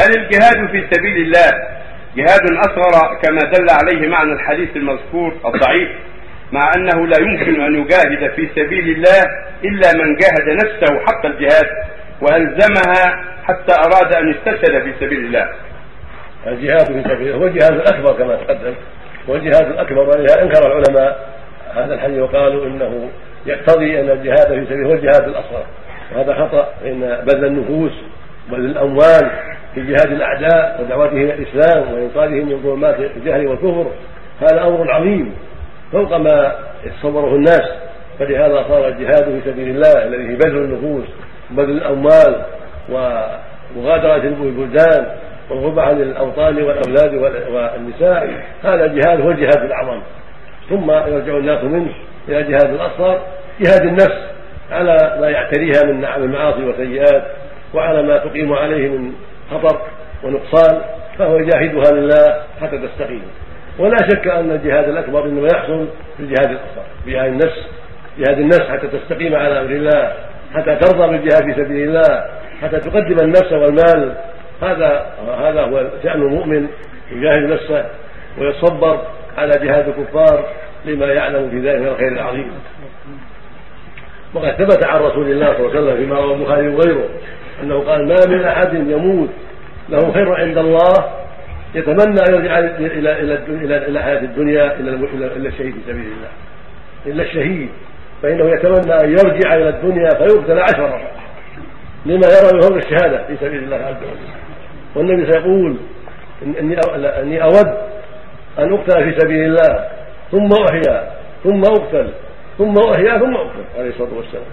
هل الجهاد في سبيل الله جهاد أصغر كما دل عليه معنى الحديث المذكور الضعيف مع أنه لا يمكن أن يجاهد في سبيل الله إلا من جاهد نفسه حق الجهاد وألزمها حتى أراد أن يستشهد في سبيل الله. الجهاد في سبيل الله هو الجهاد الأكبر كما تقدم والجهاد الأكبر ولذا أنكر العلماء هذا الحديث وقالوا إنه يقتضي أن الجهاد في سبيله هو الجهاد الأصغر وهذا خطأ فإن بذل النفوس وبذل الأموال في جهاد الأعداء ودعوتهم إلى الإسلام وإنقاذهم من ظلمات الجهل والكفر هذا أمر عظيم فوق ما يتصوره الناس. فلهذا صار الجهاد في سبيل الله الذي في بذل النفوس وبذل الأموال ومغادرة البلدان والغربة عن الأوطان والأولاد والنساء. هذا الجهاد هو الجهاد الأعظم. ثم يرجع الناس منه إلى الجهاد الأصغر جهاد النفس على ما يعتريها من نعم المعاصي والسيئات. وعلى ما تقيم عليه من خطر ونقصان فهو يجاهدها لله حتى تستقيم. ولا شك أن الجهاد الأكبر إنما يحصل في الجهاد الأصغر بجهاد النفس جهاد النفس حتى تستقيم على أمر الله حتى ترضى بالجهاد في سبيل الله حتى تقدم النفس والمال. هذا هذا هو شأن المؤمن يجاهد نفسه ويصبر على جهاد الكفار لما يعلم في ذلك من الخير العظيم. وقد ثبت عن رسول الله صلى الله عليه وسلم فيما رواه البخاري وغيره أنه قال ما من أحد يموت له خير عند الله يتمنى أن يرجع إلى إلى إلى إلى حياة الدنيا إلى إلى الشهيد في سبيل الله. إلا الشهيد فإنه يتمنى أن يرجع إلى الدنيا فيقتل عشر مرات. لما يرى من فضل الشهادة في سبيل الله عز وجل. والنبي سيقول إني إني أود أن أقتل في سبيل الله ثم أحيا ثم أقتل ثم أحيا ثم أقتل عليه الصلاة والسلام.